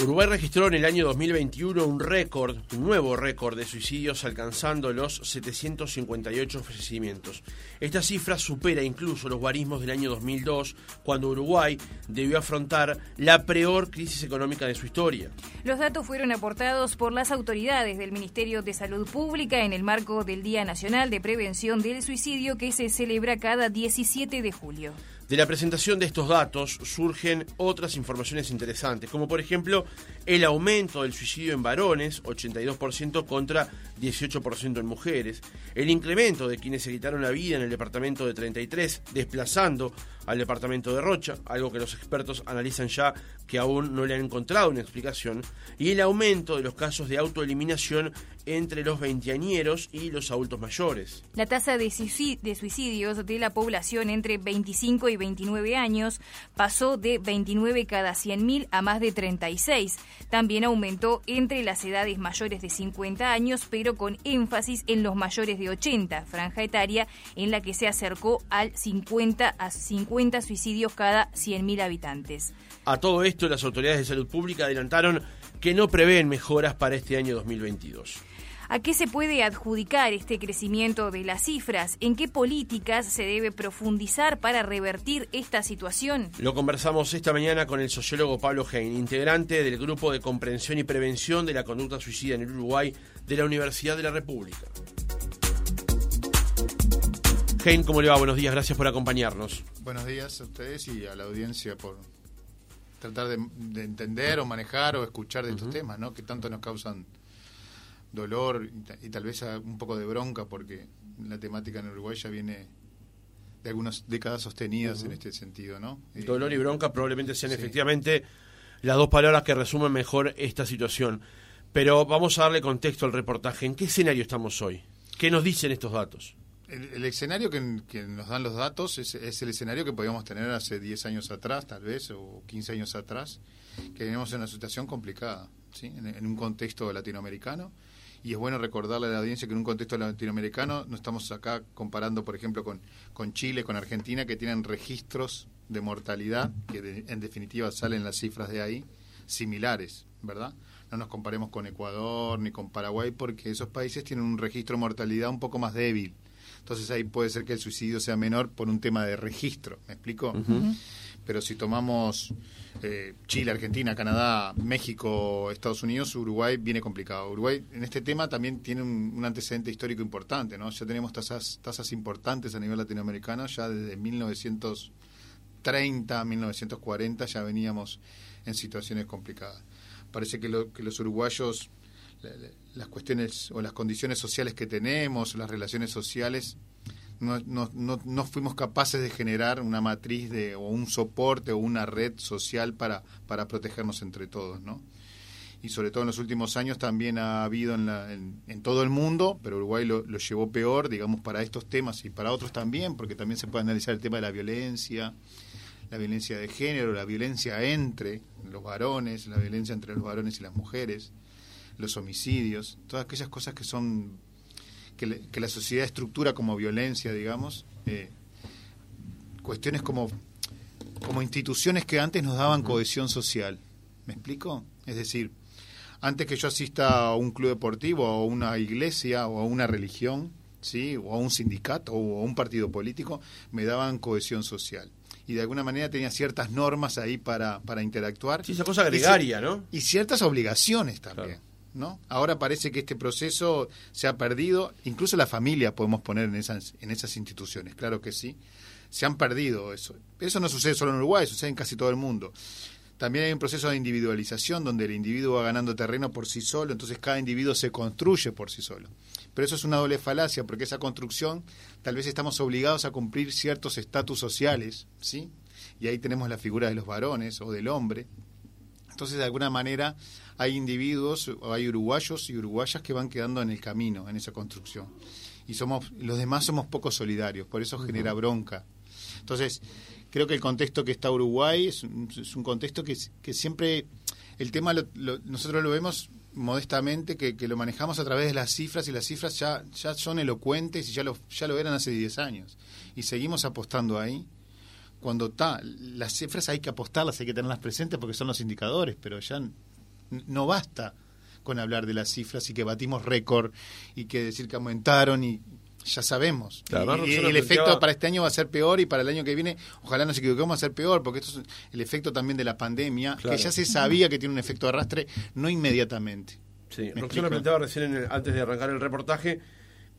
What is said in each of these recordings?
Uruguay registró en el año 2021 un récord, un nuevo récord de suicidios alcanzando los 758 fallecimientos. Esta cifra supera incluso los guarismos del año 2002, cuando Uruguay debió afrontar la peor crisis económica de su historia. Los datos fueron aportados por las autoridades del Ministerio de Salud Pública en el marco del Día Nacional de Prevención del Suicidio que se celebra cada 17 de julio. De la presentación de estos datos surgen otras informaciones interesantes, como por ejemplo el aumento del suicidio en varones, 82% contra 18% en mujeres, el incremento de quienes se quitaron la vida en el departamento de 33, desplazando al departamento de Rocha, algo que los expertos analizan ya que aún no le han encontrado una explicación, y el aumento de los casos de autoeliminación entre los veinteañeros y los adultos mayores. La tasa de suicidios de la población entre 25 y 29 años pasó de 29 cada 100.000 a más de 36. También aumentó entre las edades mayores de 50 años, pero con énfasis en los mayores de 80, franja etaria en la que se acercó al 50 a 50 suicidios cada 100.000 habitantes. A todo esto, las autoridades de salud pública adelantaron que no prevén mejoras para este año 2022. ¿A qué se puede adjudicar este crecimiento de las cifras? ¿En qué políticas se debe profundizar para revertir esta situación? Lo conversamos esta mañana con el sociólogo Pablo Hein, integrante del Grupo de Comprensión y Prevención de la Conducta Suicida en el Uruguay de la Universidad de la República. Hein, ¿cómo le va? Buenos días, gracias por acompañarnos. Buenos días a ustedes y a la audiencia por tratar de, entender o manejar o escuchar de estos temas, ¿no? Que tanto nos causan dolor y, tal vez un poco de bronca porque la temática en Uruguay ya viene de algunas décadas sostenidas en este sentido, ¿no? Dolor y bronca probablemente sean efectivamente las dos palabras que resumen mejor esta situación. Pero vamos a darle contexto al reportaje. ¿En qué escenario estamos hoy? ¿Qué nos dicen estos datos? El, escenario que, nos dan los datos es, el escenario que podíamos tener hace 10 años atrás, tal vez, o 15 años atrás, que tenemos en una situación complicada, ¿sí? en un contexto latinoamericano y es bueno recordarle a la audiencia que en un contexto latinoamericano no estamos acá comparando, por ejemplo, con, con Chile, con Argentina, que tienen registros de mortalidad, que en definitiva salen las cifras de ahí, similares, ¿verdad? No nos comparemos con Ecuador ni con Paraguay porque esos países tienen un registro de mortalidad un poco más débil. Entonces ahí puede ser que el suicidio sea menor por un tema de registro, ¿me explico? Pero si tomamos eh, Chile, Argentina, Canadá, México, Estados Unidos, Uruguay viene complicado. Uruguay en este tema también tiene un, antecedente histórico importante, ¿no? Ya tenemos tasas, tasas importantes a nivel latinoamericano, ya desde 1930, 1940 ya veníamos en situaciones complicadas. Parece que, que los uruguayos, las cuestiones o las condiciones sociales que tenemos, las relaciones sociales, no, no, no, fuimos capaces de generar una matriz de, o un soporte o una red social para, para protegernos entre todos, ¿no? Y sobre todo en los últimos años también ha habido en, la, en, todo el mundo, pero Uruguay lo, llevó peor, digamos, para estos temas y para otros también, porque también se puede analizar el tema de la violencia, la violencia de género, la violencia entre los varones, la violencia entre los varones y las mujeres, los homicidios, todas aquellas cosas que son que, la sociedad estructura como violencia, digamos, eh, cuestiones como, como instituciones que antes nos daban cohesión social. ¿Me explico? Es decir, antes que yo asista a un club deportivo o a una iglesia o a una religión, ¿sí? o a un sindicato o a un partido político, me daban cohesión social. Y de alguna manera tenía ciertas normas ahí para, para interactuar. Sí, esa cosa gregaria, ¿no? Y ciertas obligaciones también. ¿No? Ahora parece que este proceso se ha perdido, incluso la familia podemos poner en esas, en esas instituciones, claro que sí, se han perdido eso. Eso no sucede solo en Uruguay, sucede en casi todo el mundo. También hay un proceso de individualización donde el individuo va ganando terreno por sí solo, entonces cada individuo se construye por sí solo. Pero eso es una doble falacia, porque esa construcción tal vez estamos obligados a cumplir ciertos estatus sociales, ¿sí? Y ahí tenemos la figura de los varones o del hombre. Entonces, de alguna manera, hay individuos, hay uruguayos y uruguayas que van quedando en el camino, en esa construcción. Y somos, los demás somos poco solidarios, por eso genera bronca. Entonces, creo que el contexto que está Uruguay es un, contexto que, que, siempre, el tema nosotros lo vemos modestamente, que, lo manejamos a través de las cifras y las cifras ya, ya son elocuentes y ya lo, ya lo eran hace 10 años. Y seguimos apostando ahí cuando está, las cifras hay que apostarlas, hay que tenerlas presentes porque son los indicadores, pero ya No basta con hablar de las cifras y que batimos récord y que decir que aumentaron y ya sabemos. y, el efecto para este año va a ser peor y para el año que viene, ojalá nos equivoquemos, va a ser peor, porque esto es el efecto también de la pandemia, que ya se sabía que tiene un efecto de arrastre, no inmediatamente. Sí, Roxana planteaba recién antes de arrancar el reportaje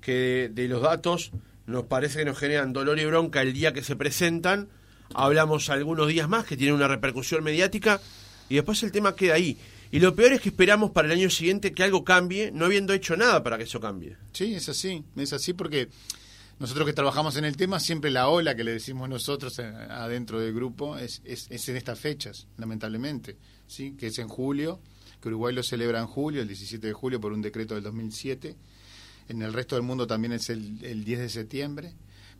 que de, los datos nos parece que nos generan dolor y bronca el día que se presentan, hablamos algunos días más que tienen una repercusión mediática y después el tema queda ahí. Y lo peor es que esperamos para el año siguiente que algo cambie, no habiendo hecho nada para que eso cambie. Sí, es así, es así porque nosotros que trabajamos en el tema, siempre la ola que le decimos nosotros eh, adentro del grupo es, es, en estas fechas, lamentablemente, ¿sí? que es en julio, que Uruguay lo celebra en julio, el 17 de julio, por un decreto del 2007. En el resto del mundo también es el, el 10 de septiembre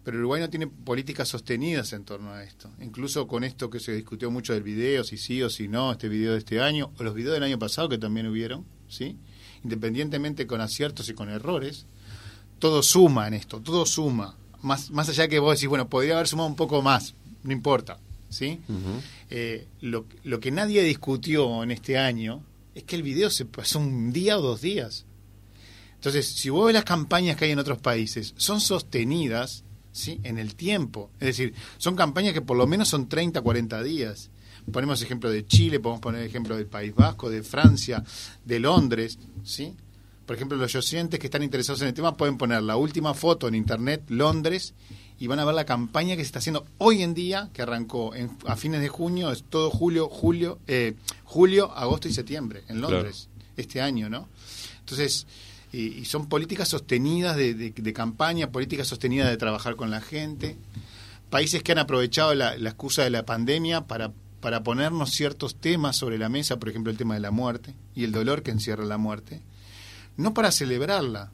pero Uruguay no tiene políticas sostenidas en torno a esto. Incluso con esto que se discutió mucho del video, si sí o si no, este video de este año, o los videos del año pasado que también hubieron, ¿sí? Independientemente con aciertos y con errores, todo suma en esto, todo suma. Más, más allá que vos decís, bueno, podría haber sumado un poco más, no importa, ¿sí? Eh, lo, lo que nadie discutió en este año es que el video se pasó un día o dos días. Entonces, si vos ves las campañas que hay en otros países, son sostenidas ¿sí? en el tiempo. Es decir, son campañas que por lo menos son 30, 40 días. Ponemos ejemplo de Chile, podemos poner ejemplo del País Vasco, de Francia, de Londres, ¿sí? Por ejemplo, los oyentes que están interesados en el tema pueden poner la última foto en internet, Londres, y van a ver la campaña que se está haciendo hoy en día, que arrancó a fines de junio, es todo julio, julio, eh, julio, agosto y septiembre en Londres, este año, ¿no? Entonces, y, son políticas sostenidas de, campaña, políticas sostenidas de trabajar con la gente, países que han aprovechado la, excusa de la pandemia para, para ponernos ciertos temas sobre la mesa, por ejemplo el tema de la muerte y el dolor que encierra la muerte, no para celebrarla,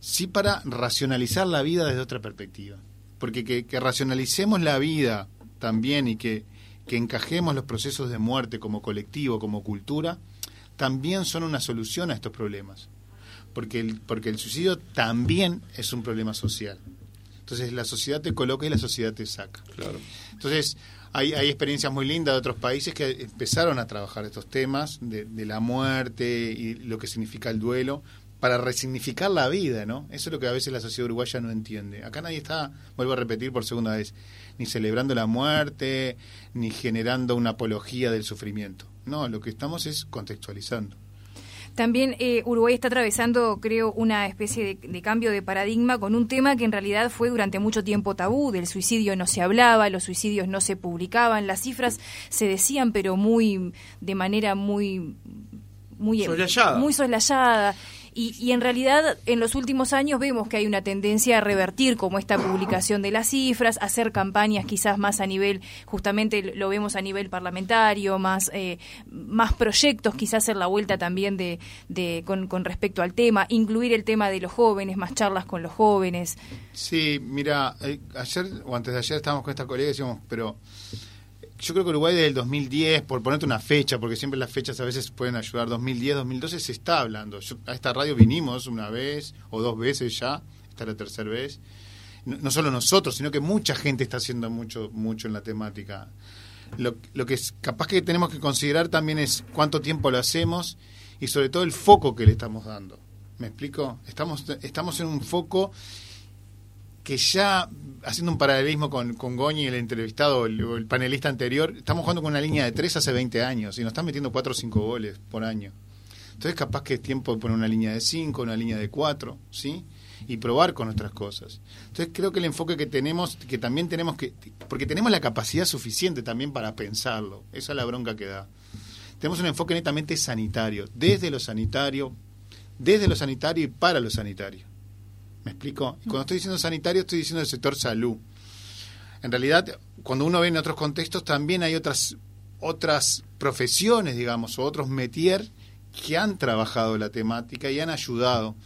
sí para racionalizar la vida desde otra perspectiva. Porque que, que racionalicemos la vida también y que, que encajemos los procesos de muerte como colectivo, como cultura, también son una solución a estos problemas porque el, porque el suicidio también es un problema social. Entonces la sociedad te coloca y la sociedad te saca. Claro. Entonces hay, hay experiencias muy lindas de otros países que empezaron a trabajar estos temas de, de la muerte y lo que significa el duelo para resignificar la vida, ¿no? Eso es lo que a veces la sociedad uruguaya no entiende. Acá nadie está, vuelvo a repetir por segunda vez, ni celebrando la muerte, ni generando una apología del sufrimiento. No, lo que estamos es contextualizando. También eh, Uruguay está atravesando, creo, una especie de, cambio de paradigma con un tema que en realidad fue durante mucho tiempo tabú. Del suicidio no se hablaba, los suicidios no se publicaban, las cifras se decían, pero muy de manera muy muy soslayada. muy soslayada. Y, en realidad en los últimos años vemos que hay una tendencia a revertir como esta publicación de las cifras, hacer campañas quizás más a nivel, justamente lo vemos a nivel parlamentario, más, eh, más proyectos, quizás hacer la vuelta también de, de con, con respecto al tema, incluir el tema de los jóvenes, más charlas con los jóvenes. Sí, mira, eh, ayer o antes de ayer estábamos con esta colega y decíamos, pero yo creo que Uruguay desde el 2010, por ponerte una fecha, porque siempre las fechas a veces pueden ayudar, 2010, 2012 se está hablando. a esta radio vinimos una vez o dos veces ya, esta es la tercera vez. No, solo nosotros, sino que mucha gente está haciendo mucho, mucho en la temática. Lo, lo que es capaz que tenemos que considerar también es cuánto tiempo lo hacemos y sobre todo el foco que le estamos dando. ¿Me explico? Estamos, estamos en un foco que ya, haciendo un paralelismo con, con Goñi, el entrevistado, el, el, panelista anterior, estamos jugando con una línea de tres hace 20 años y nos están metiendo 4 o 5 goles por año. Entonces capaz que es tiempo de poner una línea de 5, una línea de 4, ¿sí? Y probar con nuestras cosas. Entonces creo que el enfoque que tenemos, que también tenemos que, porque tenemos la capacidad suficiente también para pensarlo, esa es la bronca que da. Tenemos un enfoque netamente sanitario, desde lo sanitario, desde lo sanitario y para lo sanitario. ¿Me explico? Y cuando estoy diciendo sanitario, estoy diciendo el sector salud. En realidad, cuando uno ve en otros contextos, también hay otras, otras profesiones, digamos, o otros metier que han trabajado la temática y han ayudado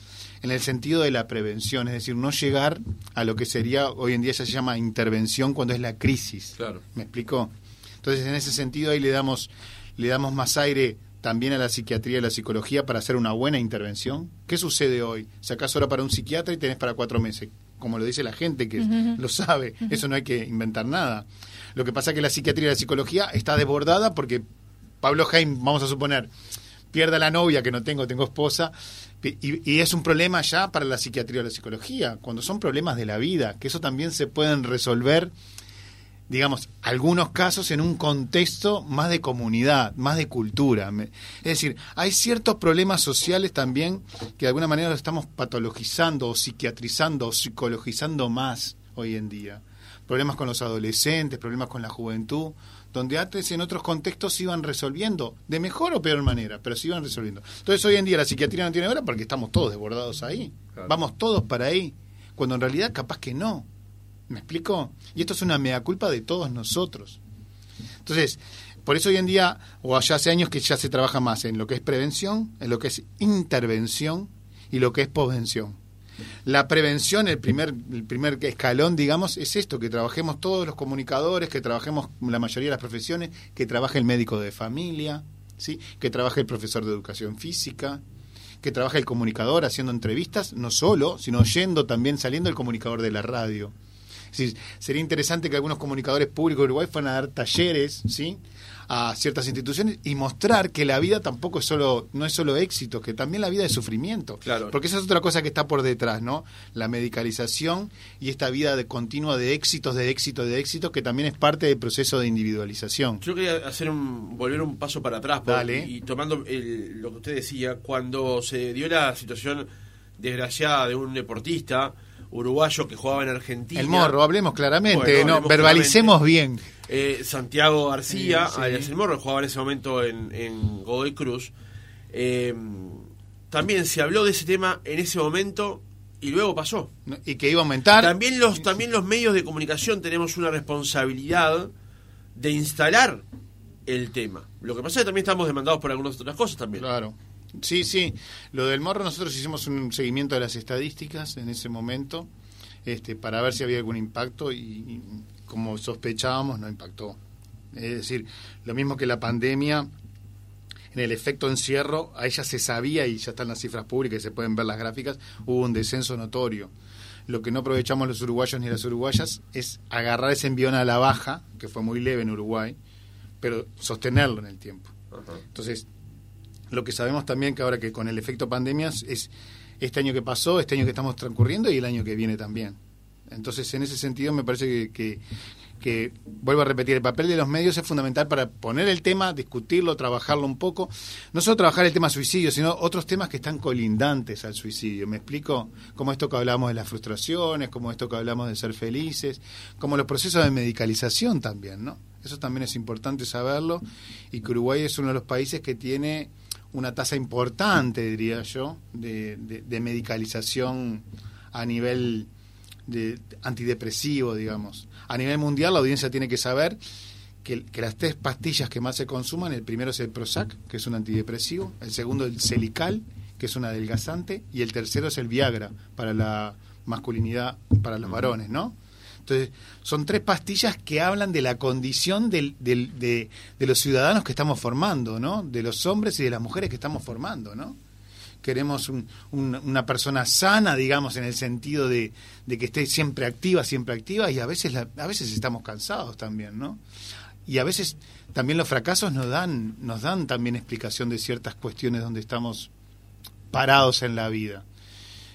en el sentido de la prevención, es decir, no llegar a lo que sería, hoy en día ya se llama intervención cuando es la crisis. Claro. ¿Me explico? Entonces, en ese sentido, ahí le damos, le damos más aire también a la psiquiatría y la psicología para hacer una buena intervención? ¿Qué sucede hoy? Sacás hora para un psiquiatra y tenés para cuatro meses, como lo dice la gente que lo sabe, eso no hay que inventar nada. Lo que pasa es que la psiquiatría y la psicología está desbordada porque Pablo Heim, vamos a suponer, pierda la novia, que no tengo, tengo esposa, y, y, es un problema ya para la psiquiatría o la psicología, cuando son problemas de la vida, que eso también se pueden resolver digamos, algunos casos en un contexto más de comunidad, más de cultura. Es decir, hay ciertos problemas sociales también que de alguna manera los estamos patologizando o psiquiatrizando o psicologizando más hoy en día. Problemas con los adolescentes, problemas con la juventud, donde antes en otros contextos se iban resolviendo, de mejor o peor manera, pero se iban resolviendo. Entonces hoy en día la psiquiatría no tiene hora porque estamos todos desbordados ahí. Vamos todos para ahí, cuando en realidad capaz que no. ¿Me explico? Y esto es una mea culpa de todos nosotros. Entonces, por eso hoy en día, o allá hace años que ya se trabaja más en lo que es prevención, en lo que es intervención y lo que es posvención. La prevención, el primer, el primer escalón, digamos, es esto, que trabajemos todos los comunicadores, que trabajemos la mayoría de las profesiones, que trabaje el médico de familia, ¿sí? que trabaje el profesor de educación física, que trabaje el comunicador haciendo entrevistas, no solo, sino yendo también, saliendo el comunicador de la radio sería interesante que algunos comunicadores públicos de Uruguay fueran a dar talleres, ¿sí? a ciertas instituciones y mostrar que la vida tampoco es solo no es solo éxito, que también la vida es sufrimiento. Claro. Porque esa es otra cosa que está por detrás, ¿no? La medicalización y esta vida de continua de éxitos, de éxito, de éxito, que también es parte del proceso de individualización. Yo quería hacer un volver un paso para atrás y tomando lo que usted decía, cuando se dio la situación desgraciada de un deportista uruguayo que jugaba en Argentina. El morro, hablemos claramente, no, verbalicemos bien. Eh, Santiago García, el morro, jugaba en ese momento en, Godoy Cruz. Eh, también se habló de ese tema en ese momento y luego pasó. Y que iba a aumentar. También los, también los medios de comunicación tenemos una responsabilidad de instalar el tema. Lo que pasa es que también estamos demandados por algunas otras cosas también. Claro. Sí, sí. Lo del morro, nosotros hicimos un seguimiento de las estadísticas en ese momento este, para ver si había algún impacto y, como sospechábamos, no impactó. Es decir, lo mismo que la pandemia, en el efecto encierro, a ella se sabía, y ya están las cifras públicas y se pueden ver las gráficas, hubo un descenso notorio. Lo que no aprovechamos los uruguayos ni las uruguayas es agarrar ese envión a la baja, que fue muy leve en Uruguay, pero sostenerlo en el tiempo. Entonces, lo que sabemos también que ahora que con el efecto pandemias es este año que pasó, este año que estamos transcurriendo y el año que viene también. Entonces, en ese sentido, me parece que, que, vuelvo a repetir, el papel de los medios es fundamental para poner el tema, discutirlo, trabajarlo un poco. No solo trabajar el tema suicidio, sino otros temas que están colindantes al suicidio. ¿Me explico? Como esto que hablamos de las frustraciones, como esto que hablamos de ser felices, como los procesos de medicalización también, ¿no? Eso también es importante saberlo y que Uruguay es uno de los países que tiene una tasa importante, diría yo, de, de, medicalización a nivel de antidepresivo, digamos. A nivel mundial, la audiencia tiene que saber que, que, las tres pastillas que más se consuman, el primero es el Prozac, que es un antidepresivo, el segundo el Celical, que es un adelgazante, y el tercero es el Viagra, para la masculinidad, para los varones, ¿no? Entonces, son tres pastillas que hablan de la condición del, de, los ciudadanos que estamos formando, ¿no? De los hombres y de las mujeres que estamos formando, ¿no? Queremos una persona sana, digamos, en el sentido de, que esté siempre activa, siempre activa, y a veces, a veces estamos cansados también, ¿no? Y a veces también los fracasos nos dan, nos dan también explicación de ciertas cuestiones donde estamos parados en la vida.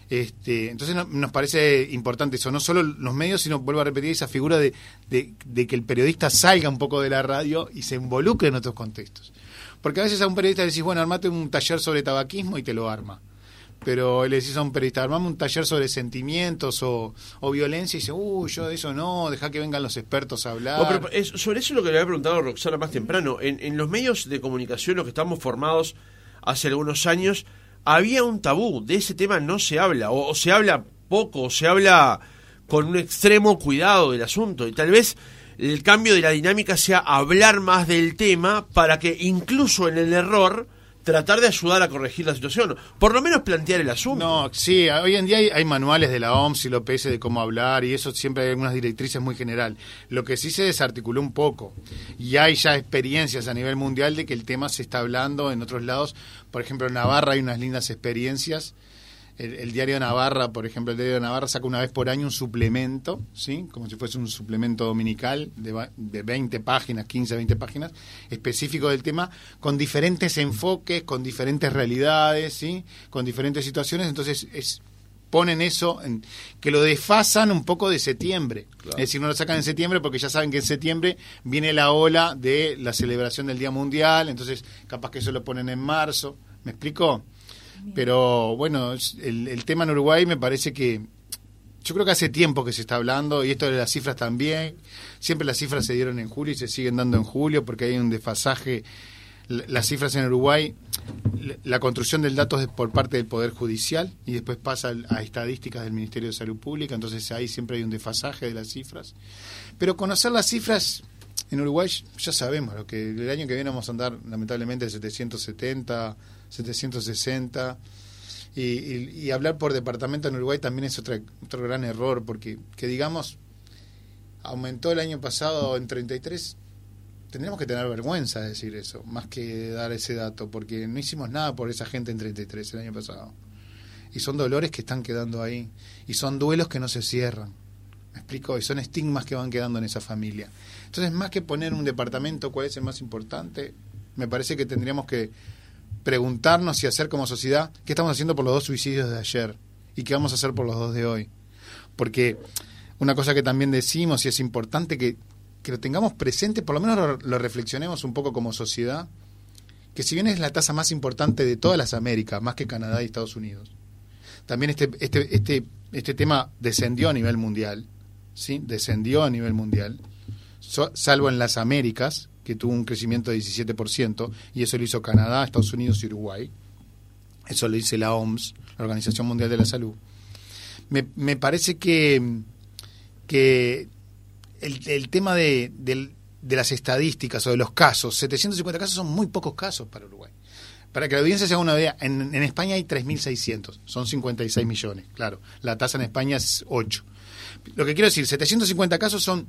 Este, entonces nos parece importante eso, no solo los medios, sino, vuelvo a repetir, esa figura de, que el periodista salga un poco de la radio y se involucre en otros contextos. Porque a veces a un periodista le decís, bueno, armate un taller sobre tabaquismo y te lo arma. Pero le decís a un periodista, armame un taller sobre sentimientos o, violencia y dice, uy, yo de eso no, deja que vengan los expertos a hablar. Oh, sobre eso es lo que le había preguntado Roxana más temprano. En los medios de comunicación, los que estamos formados hace algunos años, había un tabú, de ese tema no se habla, o, se habla poco, o se habla con un extremo cuidado del asunto, y tal vez el cambio de la dinámica sea hablar más del tema para que incluso en el error tratar de ayudar a corregir la situación, por lo menos plantear el asunto. No, sí, hoy en día hay, manuales de la OMS y la de cómo hablar y eso siempre hay algunas directrices muy general. Lo que sí se desarticuló un poco y hay ya experiencias a nivel mundial de que el tema se está hablando en otros lados. Por ejemplo, en Navarra hay unas lindas experiencias el, diario de Navarra, por ejemplo, el diario de Navarra saca una vez por año un suplemento, ¿sí? Como si fuese un suplemento dominical de, de 20 páginas, 15, 20 páginas, específico del tema, con diferentes enfoques, con diferentes realidades, ¿sí? Con diferentes situaciones. Entonces, es ponen eso, en, que lo desfasan un poco de septiembre. Es decir, no lo sacan en septiembre porque ya saben que en septiembre viene la ola de la celebración del Día Mundial, entonces capaz que eso lo ponen en marzo. ¿Me explico? Pero bueno, el, el tema en Uruguay me parece que yo creo que hace tiempo que se está hablando, y esto de las cifras también, siempre las cifras se dieron en julio y se siguen dando en julio porque hay un desfasaje. Las cifras en Uruguay, la construcción del dato es por parte del Poder Judicial y después pasa a estadísticas del Ministerio de Salud Pública, entonces ahí siempre hay un desfasaje de las cifras. Pero conocer las cifras en Uruguay ya sabemos, lo que el año que viene vamos a andar lamentablemente de 770 760. Y, y, hablar por departamento en Uruguay también es otra, otro gran error, porque que digamos, aumentó el año pasado en 33, tendríamos que tener vergüenza de decir eso, más que dar ese dato, porque no hicimos nada por esa gente en 33 el año pasado. Y son dolores que están quedando ahí, y son duelos que no se cierran. ¿Me explico? Y son estigmas que van quedando en esa familia. Entonces, más que poner un departamento cuál es el más importante, me parece que tendríamos que preguntarnos y hacer como sociedad qué estamos haciendo por los dos suicidios de ayer y qué vamos a hacer por los dos de hoy. Porque una cosa que también decimos y es importante que, que lo tengamos presente, por lo menos lo, reflexionemos un poco como sociedad, que si bien es la tasa más importante de todas las Américas, más que Canadá y Estados Unidos, también este, este, este, este tema descendió a nivel mundial, ¿sí? descendió a nivel mundial, salvo en las Américas, que tuvo un crecimiento de 17%, y eso lo hizo Canadá, Estados Unidos y Uruguay. Eso lo dice la OMS, la Organización Mundial de la Salud. Me, parece que, que el, el tema de, de, las estadísticas o de los casos, 750 casos son muy pocos casos para Uruguay. Para que la audiencia se haga una idea, en, en España hay 3.600, son 56 millones, claro. La tasa en España es 8. Lo que quiero decir, 750 casos son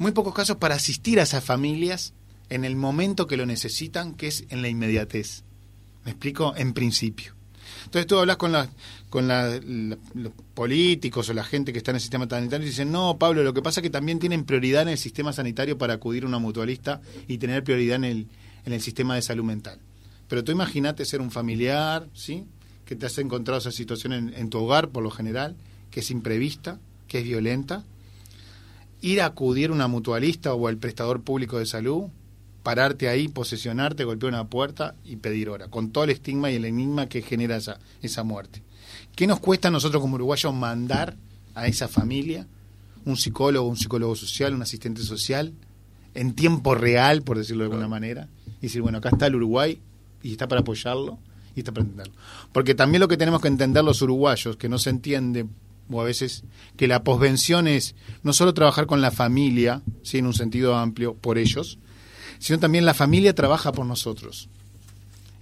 muy pocos casos para asistir a esas familias en el momento que lo necesitan, que es en la inmediatez. ¿Me explico? En principio. Entonces tú hablas con, la, con los políticos o la gente que está en el sistema sanitario y dicen, no, Pablo, lo que pasa es que también tienen prioridad en el sistema sanitario para acudir a una mutualista y tener prioridad en el, en el sistema de salud mental. Pero tú imagínate ser un familiar, ¿sí? Que te has encontrado esa situación en, en tu hogar, por lo general, que es imprevista, que es violenta, ir a acudir a una mutualista o al prestador público de salud, pararte ahí, posesionarte, golpear una puerta y pedir hora, con todo el estigma y el enigma que genera esa, esa muerte. ¿Qué nos cuesta a nosotros como uruguayos mandar a esa familia un psicólogo, un psicólogo social, un asistente social, en tiempo real, por decirlo de alguna manera, y decir, bueno, acá está el Uruguay y está para apoyarlo y está para entenderlo? Porque también lo que tenemos que entender los uruguayos, que no se entiende o a veces que la posvención es no solo trabajar con la familia, ¿sí? en un sentido amplio, por ellos, sino también la familia trabaja por nosotros.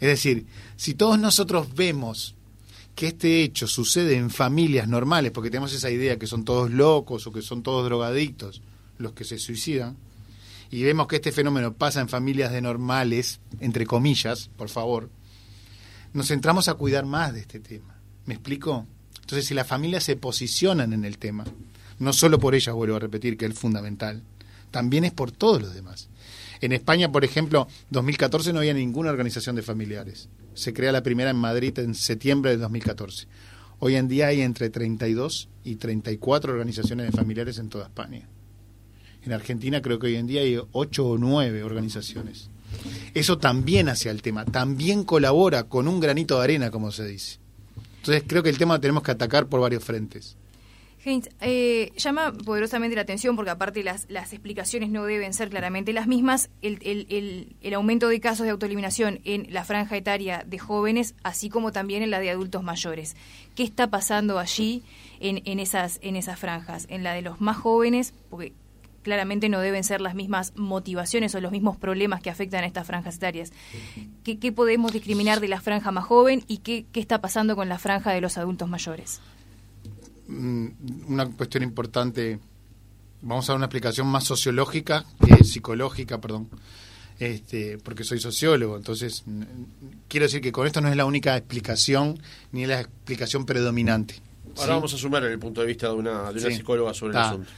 Es decir, si todos nosotros vemos que este hecho sucede en familias normales, porque tenemos esa idea que son todos locos o que son todos drogadictos los que se suicidan, y vemos que este fenómeno pasa en familias de normales, entre comillas, por favor, nos centramos a cuidar más de este tema. ¿Me explico? Entonces, si las familias se posicionan en el tema, no solo por ellas, vuelvo a repetir, que es fundamental, también es por todos los demás. En España, por ejemplo, 2014 no había ninguna organización de familiares. Se crea la primera en Madrid en septiembre de 2014. Hoy en día hay entre 32 y 34 organizaciones de familiares en toda España. En Argentina creo que hoy en día hay 8 o 9 organizaciones. Eso también hace al tema, también colabora con un granito de arena, como se dice. Entonces creo que el tema tenemos que atacar por varios frentes. Heinz, eh, llama poderosamente la atención porque aparte las, las explicaciones no deben ser claramente las mismas, el, el, el, aumento de casos de autoeliminación en la franja etaria de jóvenes, así como también en la de adultos mayores. ¿Qué está pasando allí en, en, esas, en esas franjas? En la de los más jóvenes, porque claramente no deben ser las mismas motivaciones o los mismos problemas que afectan a estas franjas etarias. ¿Qué, podemos discriminar de la franja más joven y qué, está pasando con la franja de los adultos mayores? Mm, una cuestión importante, vamos a dar una explicación más sociológica que psicológica, perdón. este, porque soy sociólogo, entonces quiero decir que con esto no es la única explicación ni la explicación predominante. Ahora vamos a sumar el punto de vista de una, de una psicóloga sobre el asunto.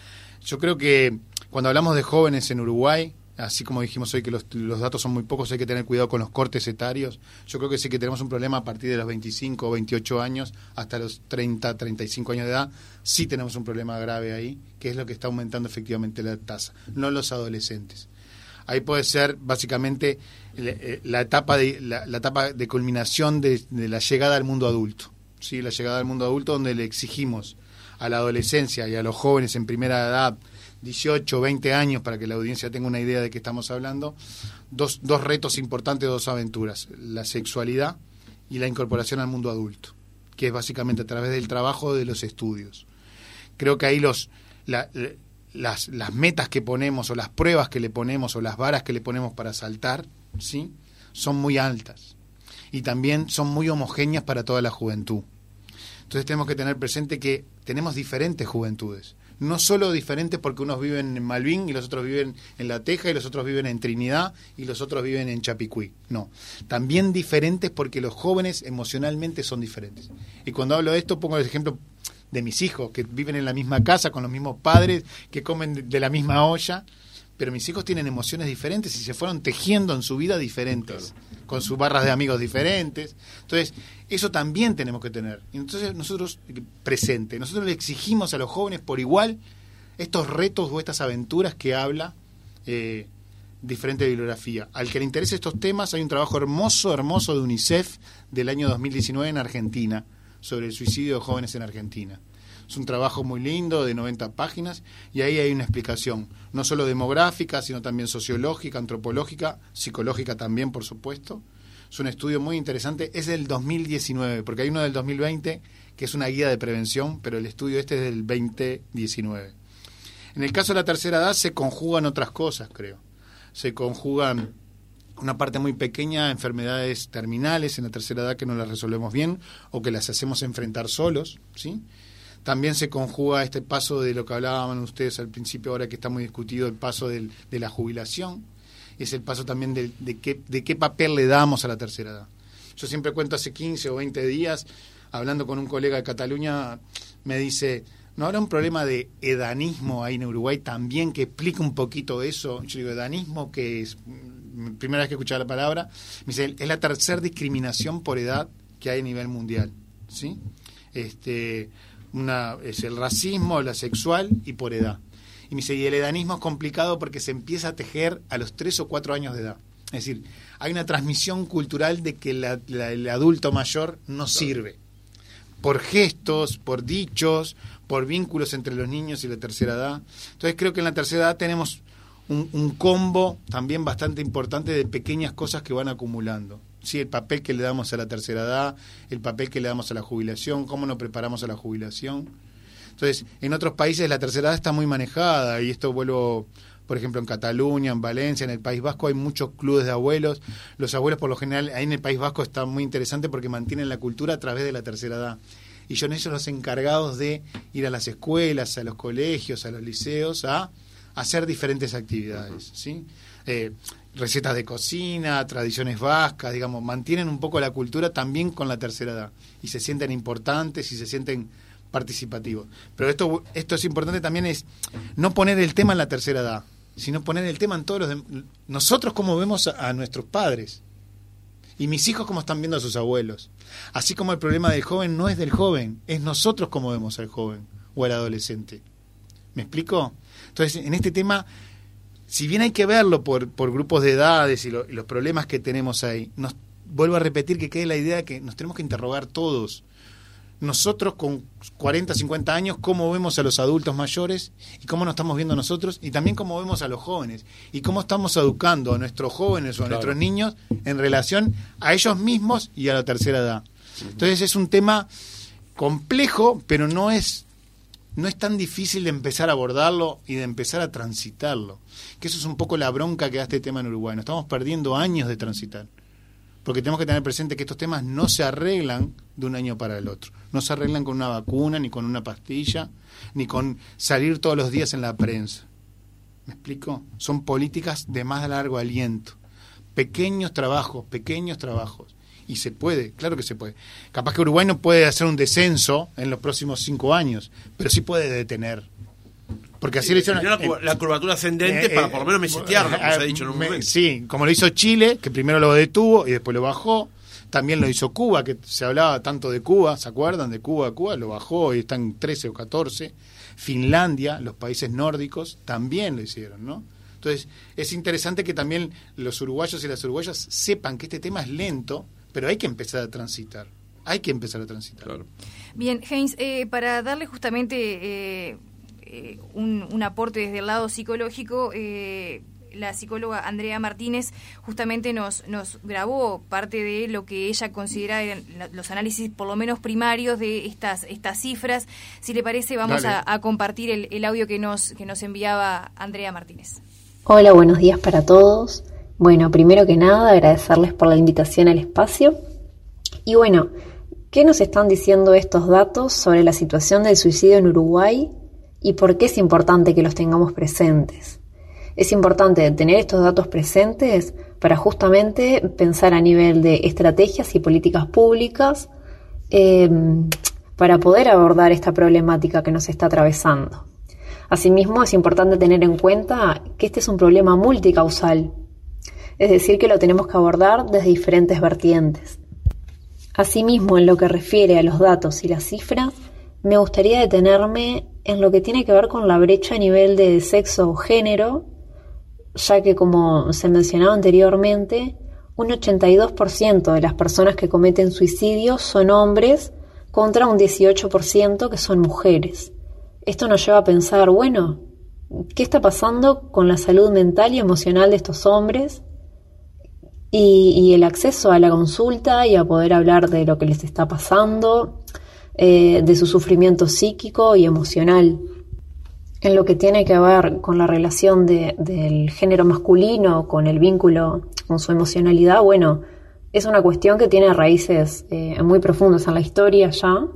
Yo creo que cuando hablamos de jóvenes en Uruguay, así como dijimos hoy que los, datos son muy pocos, hay que tener cuidado con los cortes etarios. Yo creo que sí que tenemos un problema a partir de los 25 o 28 años hasta los 30, 35 años de edad. Sí tenemos un problema grave ahí, que es lo que está aumentando efectivamente la tasa, no los adolescentes. Ahí puede ser básicamente eh, la, etapa de la, etapa de culminación de, la llegada al mundo adulto. Sí, la llegada al mundo adulto donde le exigimos a la adolescencia y a los jóvenes en primera edad 18, 20 años, para que la audiencia tenga una idea de qué estamos hablando, dos, dos retos importantes, dos aventuras, la sexualidad y la incorporación al mundo adulto, que es básicamente a través del trabajo de los estudios. Creo que ahí los, las, las metas que ponemos o las pruebas que le ponemos o las varas que le ponemos para saltar, ¿sí? son muy altas y también son muy homogéneas para toda la juventud. Entonces tenemos que tener presente que tenemos diferentes juventudes no solo diferentes porque unos viven en Malvin y los otros viven en La Teja y los otros viven en Trinidad y los otros viven en Chapicuí. No, también diferentes porque los jóvenes emocionalmente son diferentes. Y cuando hablo de esto pongo el ejemplo de mis hijos que viven en la misma casa con los mismos padres, que comen de la misma olla pero mis hijos tienen emociones diferentes y se fueron tejiendo en su vida diferentes, con sus barras de amigos diferentes. Entonces, eso también tenemos que tener. Entonces, nosotros, presente, nosotros le exigimos a los jóvenes por igual estos retos o estas aventuras que habla eh, diferente bibliografía. Al que le interese estos temas, hay un trabajo hermoso, hermoso de UNICEF del año 2019 en Argentina, sobre el suicidio de jóvenes en Argentina. Es un trabajo muy lindo de 90 páginas y ahí hay una explicación, no solo demográfica, sino también sociológica, antropológica, psicológica también, por supuesto. Es un estudio muy interesante, es del 2019, porque hay uno del 2020 que es una guía de prevención, pero el estudio este es del 2019. En el caso de la tercera edad se conjugan otras cosas, creo. Se conjugan una parte muy pequeña enfermedades terminales en la tercera edad que no las resolvemos bien o que las hacemos enfrentar solos, ¿sí? También se conjuga este paso de lo que hablaban ustedes al principio, ahora que está muy discutido, el paso del, de la jubilación. Es el paso también de, qué, de qué papel le damos a la tercera edad. Yo siempre cuento hace 15 o 20 días, hablando con un colega de Cataluña, me dice, ¿no habrá un problema de edanismo ahí en Uruguay también que explica un poquito eso? Yo digo, edanismo, que es, mm, primera vez que escuchaba la palabra, me dice, es la tercera discriminación por edad que hay a nivel mundial. ¿sí? Este, una, es el racismo, la sexual y por edad. Y me dice, y el edanismo es complicado porque se empieza a tejer a los tres o cuatro años de edad. Es decir, hay una transmisión cultural de que el adulto mayor no sirve. Por gestos, por dichos, por vínculos entre los niños y la tercera edad. Entonces creo que en la tercera edad tenemos un, un combo también bastante importante de pequeñas cosas que van acumulando. ¿Sí? el papel que le damos a la tercera edad, el papel que le damos a la jubilación, cómo nos preparamos a la jubilación. Entonces, en otros países la tercera edad está muy manejada y esto vuelvo, por ejemplo, en Cataluña, en Valencia, en el País Vasco hay muchos clubes de abuelos. Los abuelos por lo general, ahí en el País Vasco está muy interesante porque mantienen la cultura a través de la tercera edad. Y son ellos los encargados de ir a las escuelas, a los colegios, a los liceos, a hacer diferentes actividades, ¿sí? Eh, recetas de cocina, tradiciones vascas, digamos, mantienen un poco la cultura también con la tercera edad y se sienten importantes y se sienten participativos. Pero esto, esto es importante también es no poner el tema en la tercera edad, sino poner el tema en todos los... nosotros cómo vemos a, nuestros padres y mis hijos cómo están viendo a sus abuelos. Así como el problema del joven no es del joven, es nosotros cómo vemos al joven o al adolescente. ¿Me explico? Entonces, en este tema si bien hay que verlo por, por grupos de edades y, los problemas que tenemos ahí, nos vuelvo a repetir que quede la idea de que nos tenemos que interrogar todos. Nosotros con 40, 50 años, cómo vemos a los adultos mayores y cómo nos estamos viendo nosotros y también cómo vemos a los jóvenes. Y cómo estamos educando a nuestros jóvenes o a nuestros niños en relación a ellos mismos y a la tercera edad. Entonces es un tema complejo, pero no es no es tan difícil de empezar a abordarlo y de empezar a transitarlo. Que eso es un poco la bronca que da este tema en Uruguay. Nos estamos perdiendo años de transitar. Porque tenemos que tener presente que estos temas no se arreglan de un año para el otro. No se arreglan con una vacuna, ni con una pastilla, ni con salir todos los días en la prensa. ¿Me explico? Son políticas de más largo aliento. pequeños trabajos, pequeños trabajos. Y se puede, claro que se puede. Capaz que Uruguay no puede hacer un descenso en los próximos cinco años, pero sí puede detener. Porque así le hicieron. La, la, curvatura ascendente eh, para eh, por lo menos mesetearla, como se ha dicho en un me- momento. Sí, como lo hizo Chile, que primero lo detuvo y después lo bajó. También lo hizo Cuba, que se hablaba tanto de Cuba, ¿se acuerdan? De Cuba, Cuba lo bajó y está en 13 o 14. Finlandia, los países nórdicos, también lo hicieron, ¿no? Entonces, es interesante que también los uruguayos y las uruguayas sepan que este tema es lento, pero hay que empezar a transitar. Hay que empezar a transitar. Claro. Bien, Heinz, eh, para darle justamente eh, eh, un, un aporte desde el lado psicológico, eh, la psicóloga Andrea Martínez justamente nos, nos grabó parte de lo que ella considera los análisis, por lo menos primarios, de estas, estas cifras. Si le parece, vamos a compartir el, el audio que nos, que nos enviaba Andrea Martínez. Hola, buenos días para todos. Bueno, primero que nada, agradecerles por la invitación al espacio. Y bueno, ¿qué nos están diciendo estos datos sobre la situación del suicidio en Uruguay y por qué es importante que los tengamos presentes? Es importante tener estos datos presentes para justamente pensar a nivel de estrategias y políticas públicas eh, para poder abordar esta problemática que nos está atravesando. Asimismo, es importante tener en cuenta que este es un problema multicausal, es decir, que lo tenemos que abordar desde diferentes vertientes. Asimismo, en lo que refiere a los datos y las cifras, me gustaría detenerme en lo que tiene que ver con la brecha a nivel de sexo o género, ya que como se mencionaba anteriormente, un 82% de las personas que cometen suicidio son hombres contra un 18% que son mujeres. Esto nos lleva a pensar, bueno, ¿qué está pasando con la salud mental y emocional de estos hombres? Y, y el acceso a la consulta y a poder hablar de lo que les está pasando, eh, de su sufrimiento psíquico y emocional. En lo que tiene que ver con la relación de- del género masculino con el vínculo con su emocionalidad, bueno, es una cuestión que tiene raíces eh, muy profundas en la historia ya,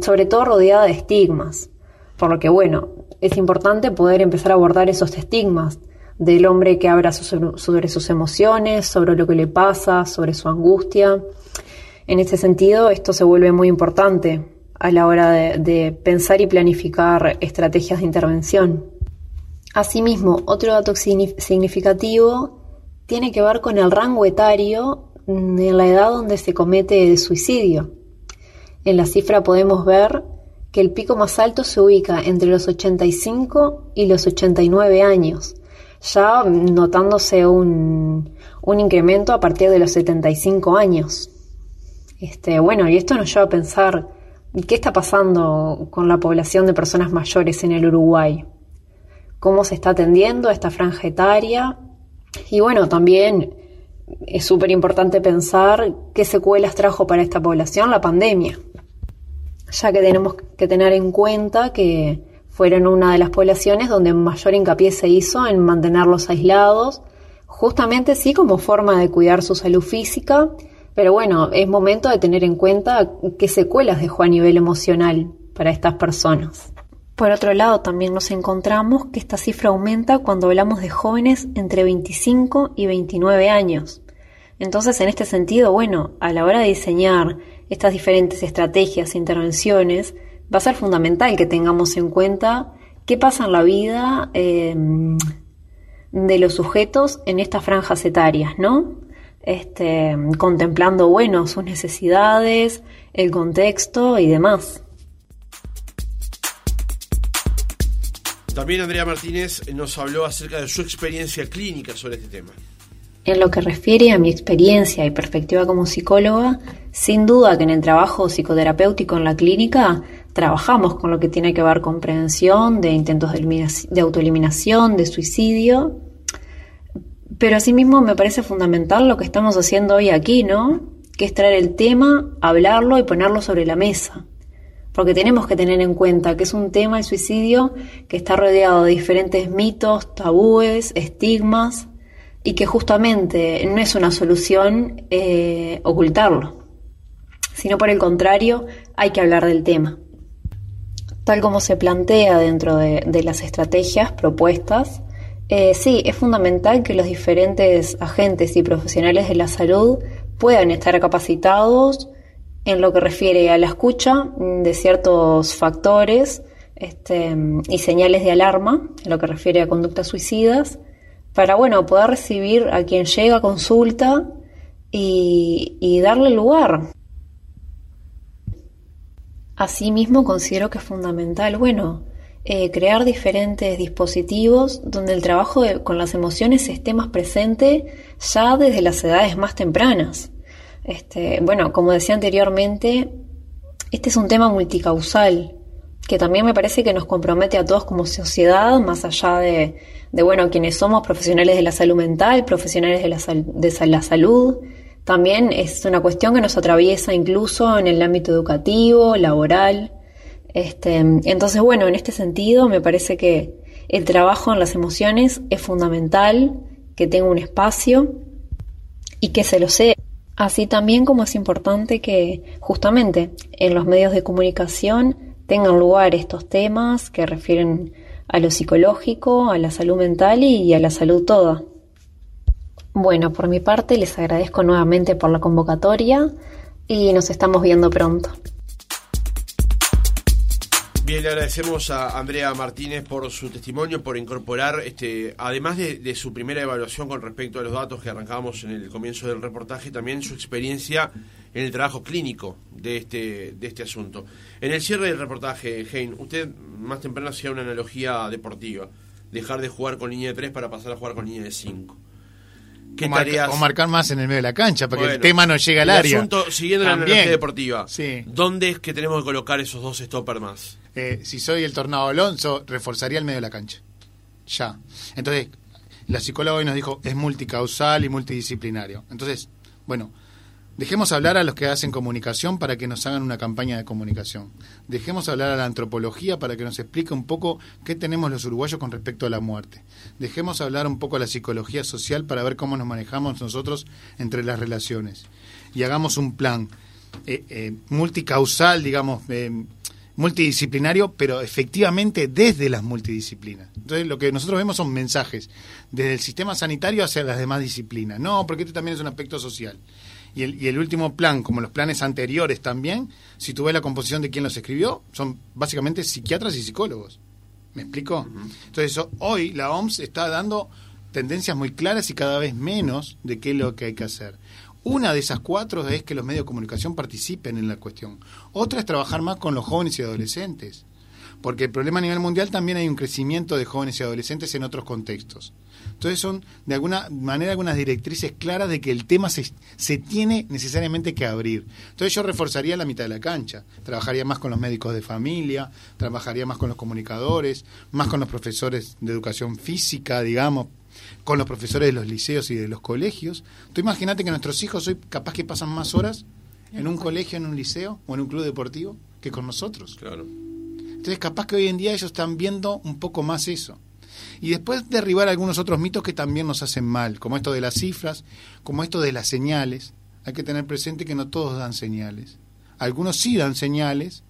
sobre todo rodeada de estigmas. Por lo que, bueno, es importante poder empezar a abordar esos estigmas del hombre que habla so- sobre sus emociones, sobre lo que le pasa, sobre su angustia. En este sentido, esto se vuelve muy importante a la hora de, pensar y planificar estrategias de intervención. Asimismo, otro dato signi- significativo tiene que ver con el rango etario en la edad donde se comete el suicidio. En la cifra podemos ver que el pico más alto se ubica entre los 85 y los 89 años, ya notándose un, un incremento a partir de los 75 años. Este, bueno, y esto nos lleva a pensar qué está pasando con la población de personas mayores en el Uruguay, cómo se está atendiendo a esta franja etaria y bueno, también es súper importante pensar qué secuelas trajo para esta población la pandemia, ya que tenemos que tener en cuenta que fueron una de las poblaciones donde mayor hincapié se hizo en mantenerlos aislados, justamente sí como forma de cuidar su salud física, pero bueno, es momento de tener en cuenta qué secuelas dejó a nivel emocional para estas personas. Por otro lado, también nos encontramos que esta cifra aumenta cuando hablamos de jóvenes entre 25 y 29 años. Entonces, en este sentido, bueno, a la hora de diseñar estas diferentes estrategias e intervenciones, va a ser fundamental que tengamos en cuenta qué pasa en la vida eh, de los sujetos en estas franjas etarias, ¿no? Este, contemplando, bueno, sus necesidades, el contexto y demás. También Andrea Martínez nos habló acerca de su experiencia clínica sobre este tema. En lo que refiere a mi experiencia y perspectiva como psicóloga, sin duda que en el trabajo psicoterapéutico en la clínica trabajamos con lo que tiene que ver con prevención de intentos de, de autoeliminación, de suicidio, pero asimismo me parece fundamental lo que estamos haciendo hoy aquí, ¿no? Que es traer el tema, hablarlo y ponerlo sobre la mesa. Porque tenemos que tener en cuenta que es un tema, el suicidio, que está rodeado de diferentes mitos, tabúes, estigmas, y que justamente no es una solución eh, ocultarlo, sino por el contrario, hay que hablar del tema. Tal como se plantea dentro de, las estrategias propuestas, Eh, sí, es fundamental que los diferentes agentes y profesionales de la salud puedan estar capacitados en lo que refiere a la escucha de ciertos factores este, y señales de alarma, en lo que refiere a conductas suicidas, para bueno, poder recibir a quien llega a consulta y, darle lugar. Asimismo, considero que es fundamental, bueno, eh, crear diferentes dispositivos donde el trabajo con las emociones esté más presente ya desde las edades más tempranas. Este, bueno, como decía anteriormente, este es un tema multicausal que también me parece que nos compromete a todos como sociedad, más allá de, de bueno, quienes somos profesionales de la salud mental, profesionales de la, de la salud. También es una cuestión que nos atraviesa incluso en el ámbito educativo, laboral. Este, entonces, bueno, en este sentido me parece que el trabajo en las emociones es fundamental, que tenga un espacio y que se lo sé. Así también como es importante que justamente en los medios de comunicación tengan lugar estos temas que refieren a lo psicológico, a la salud mental y a la salud toda. Bueno, por mi parte les agradezco nuevamente por la convocatoria y nos estamos viendo pronto. Bien, le agradecemos a Andrea Martínez por su testimonio, por incorporar, este, además de, su primera evaluación con respecto a los datos que arrancábamos en el comienzo del reportaje, también su experiencia en el trabajo clínico de este, de este asunto. En el cierre del reportaje, Hein, usted más temprano hacía una analogía deportiva, dejar de jugar con línea de 3 para pasar a jugar con línea de 5. ¿Qué o, tareas? o marcar más en el medio de la cancha, para que el tema no llegue al área. Asunto, siguiendo la analogía deportiva, ¿dónde es que tenemos que colocar esos dos stoppers más? Eh, si soy el Tornado Alonso, reforzaría el medio de la cancha. Ya. Entonces, la psicóloga hoy nos dijo, es multicausal y multidisciplinario. Entonces, bueno, dejemos hablar a los que hacen comunicación para que nos hagan una campaña de comunicación. Dejemos hablar a la antropología para que nos explique un poco qué tenemos los uruguayos con respecto a la muerte. Dejemos hablar un poco a la psicología social para ver cómo nos manejamos nosotros entre las relaciones. Y hagamos un plan eh, eh, multicausal, digamos, multidisciplinario, pero efectivamente desde las multidisciplinas. Entonces, lo que nosotros vemos son mensajes desde el sistema sanitario hacia las demás disciplinas. No, porque este también es un aspecto social. Y el, y el último plan, como los planes anteriores también, si tú ves la composición de quien los escribió, son básicamente psiquiatras y psicólogos. ¿Me explico? Entonces, hoy la OMS está dando tendencias muy claras y cada vez menos de qué es lo que hay que hacer. Una de esas cuatro es que los medios de comunicación participen en la cuestión. Otra es trabajar más con los jóvenes y adolescentes. Porque el problema a nivel mundial también hay un crecimiento de jóvenes y adolescentes en otros contextos. Entonces son de alguna manera algunas directrices claras de que el tema se, se tiene necesariamente que abrir. Entonces yo reforzaría la mitad de la cancha. Trabajaría más con los médicos de familia, trabajaría más con los comunicadores, más con los profesores de educación física, digamos, con los profesores de los liceos y de los colegios. Tú imagínate que nuestros hijos hoy capaz que pasan más horas en un colegio, en un liceo o en un club deportivo que con nosotros. Claro. Entonces capaz que hoy en día ellos están viendo un poco más eso. Y después derribar algunos otros mitos que también nos hacen mal, como esto de las cifras, como esto de las señales. Hay que tener presente que no todos dan señales. Algunos sí dan señales,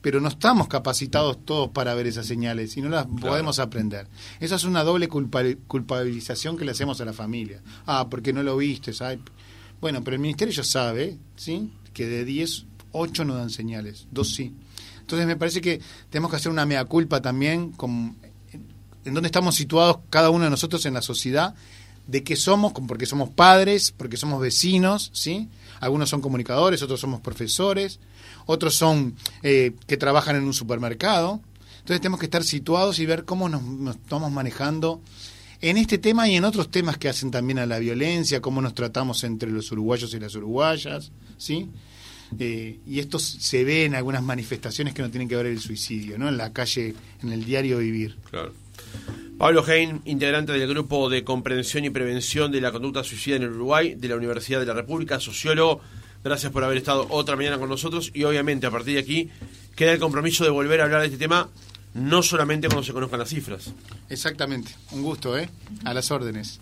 pero no estamos capacitados todos para ver esas señales y no las podemos aprender. Esa es una doble culpabilización que le hacemos a la familia. Ah, porque no lo viste. Bueno, pero el ministerio ya sabe, ¿sí? Que de 10, 8 no dan señales, 2 sí. Entonces me parece que tenemos que hacer una mea culpa también con, en dónde estamos situados cada uno de nosotros en la sociedad, de qué somos, porque somos padres, porque somos vecinos, ¿sí? Algunos son comunicadores, otros somos profesores, otros son eh, que trabajan en un supermercado. Entonces tenemos que estar situados y ver cómo nos, estamos manejando en este tema y en otros temas que hacen también a la violencia, cómo nos tratamos entre los uruguayos y las uruguayas, ¿sí? Eh, y esto se ve en algunas manifestaciones que no tienen que ver el suicidio, ¿no? En la calle, en el diario vivir. Claro. Pablo Hein, integrante del Grupo de Comprensión y Prevención de la Conducta Suicida en el Uruguay, de la Universidad de la República, sociólogo. Gracias por haber estado otra mañana con nosotros y obviamente a partir de aquí queda el compromiso de volver a hablar de este tema no solamente cuando se conozcan las cifras. Exactamente, un gusto, ¿eh? A las órdenes.